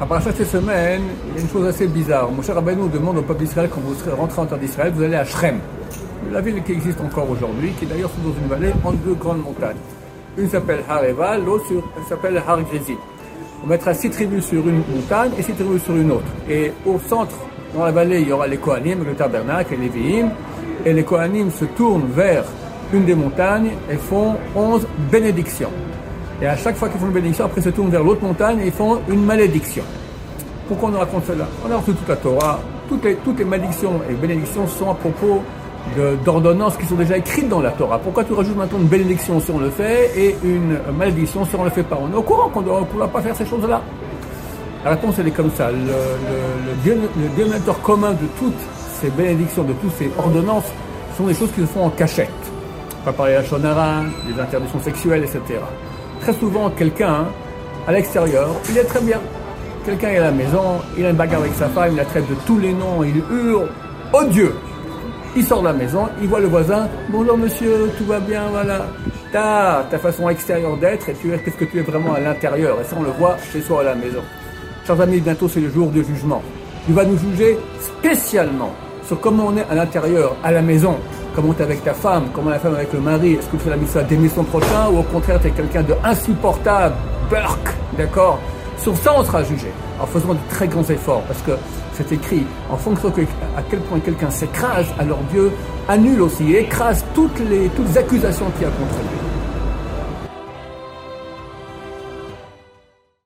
À part ça, cette semaine, il y a une chose assez bizarre. Mon cher Rabbeinu demande au peuple d'Israël, quand vous rentré en terre d'Israël, vous allez à Shrem, la ville qui existe encore aujourd'hui, qui d'ailleurs se trouve dans une vallée en deux grandes montagnes. Une s'appelle Hareva, l'autre s'appelle Har Grizi. On mettra six tribus sur une montagne et six tribus sur une autre. Et au centre, dans la vallée, il y aura les Kohanim, le tabernacle et les Vihim. Et les Kohanim se tournent vers une des montagnes et font onze bénédictions. Et à chaque fois qu'ils font une bénédiction, après ils se tournent vers l'autre montagne et ils font une malédiction. Pourquoi on nous raconte cela? On a reçu toute la Torah. Toutes les, malédictions et bénédictions sont à propos d'ordonnances qui sont déjà écrites dans la Torah. Pourquoi tu rajoutes maintenant une bénédiction si on le fait et une malédiction si on ne le fait pas? On est au courant qu'on ne doit pas faire ces choses-là. La réponse, elle est comme ça. Le, dénominateur commun de toutes ces bénédictions, de toutes ces ordonnances, sont des choses qui se font en cachette. Pas parler à la des interdictions sexuelles, etc. Très souvent, quelqu'un, à l'extérieur, il est très bien. Quelqu'un est à la maison, il a une bagarre avec sa femme, il la traite de tous les noms, il hurle « Oh Dieu !» Il sort de la maison, il voit le voisin « Bonjour monsieur, tout va bien, voilà. » Ta, ta façon extérieure d'être et tu es qu'est-ce que tu es vraiment à l'intérieur? Et ça, on le voit chez soi à la maison. Chers amis, bientôt c'est le jour du jugement. Il va nous juger spécialement sur comment on est à l'intérieur, à la maison. Comment tu avec ta femme, comment la femme avec le mari? Est-ce que tu fais la mission d'aimer prochain ou au contraire tu es quelqu'un de insupportable, burk, d'accord? Sur ça on sera jugé. En faisant de très grands efforts parce que c'est écrit en fonction à quel point quelqu'un s'écrase, alors Dieu annule aussi écrase toutes les, toutes les accusations qu'il y a contre lui.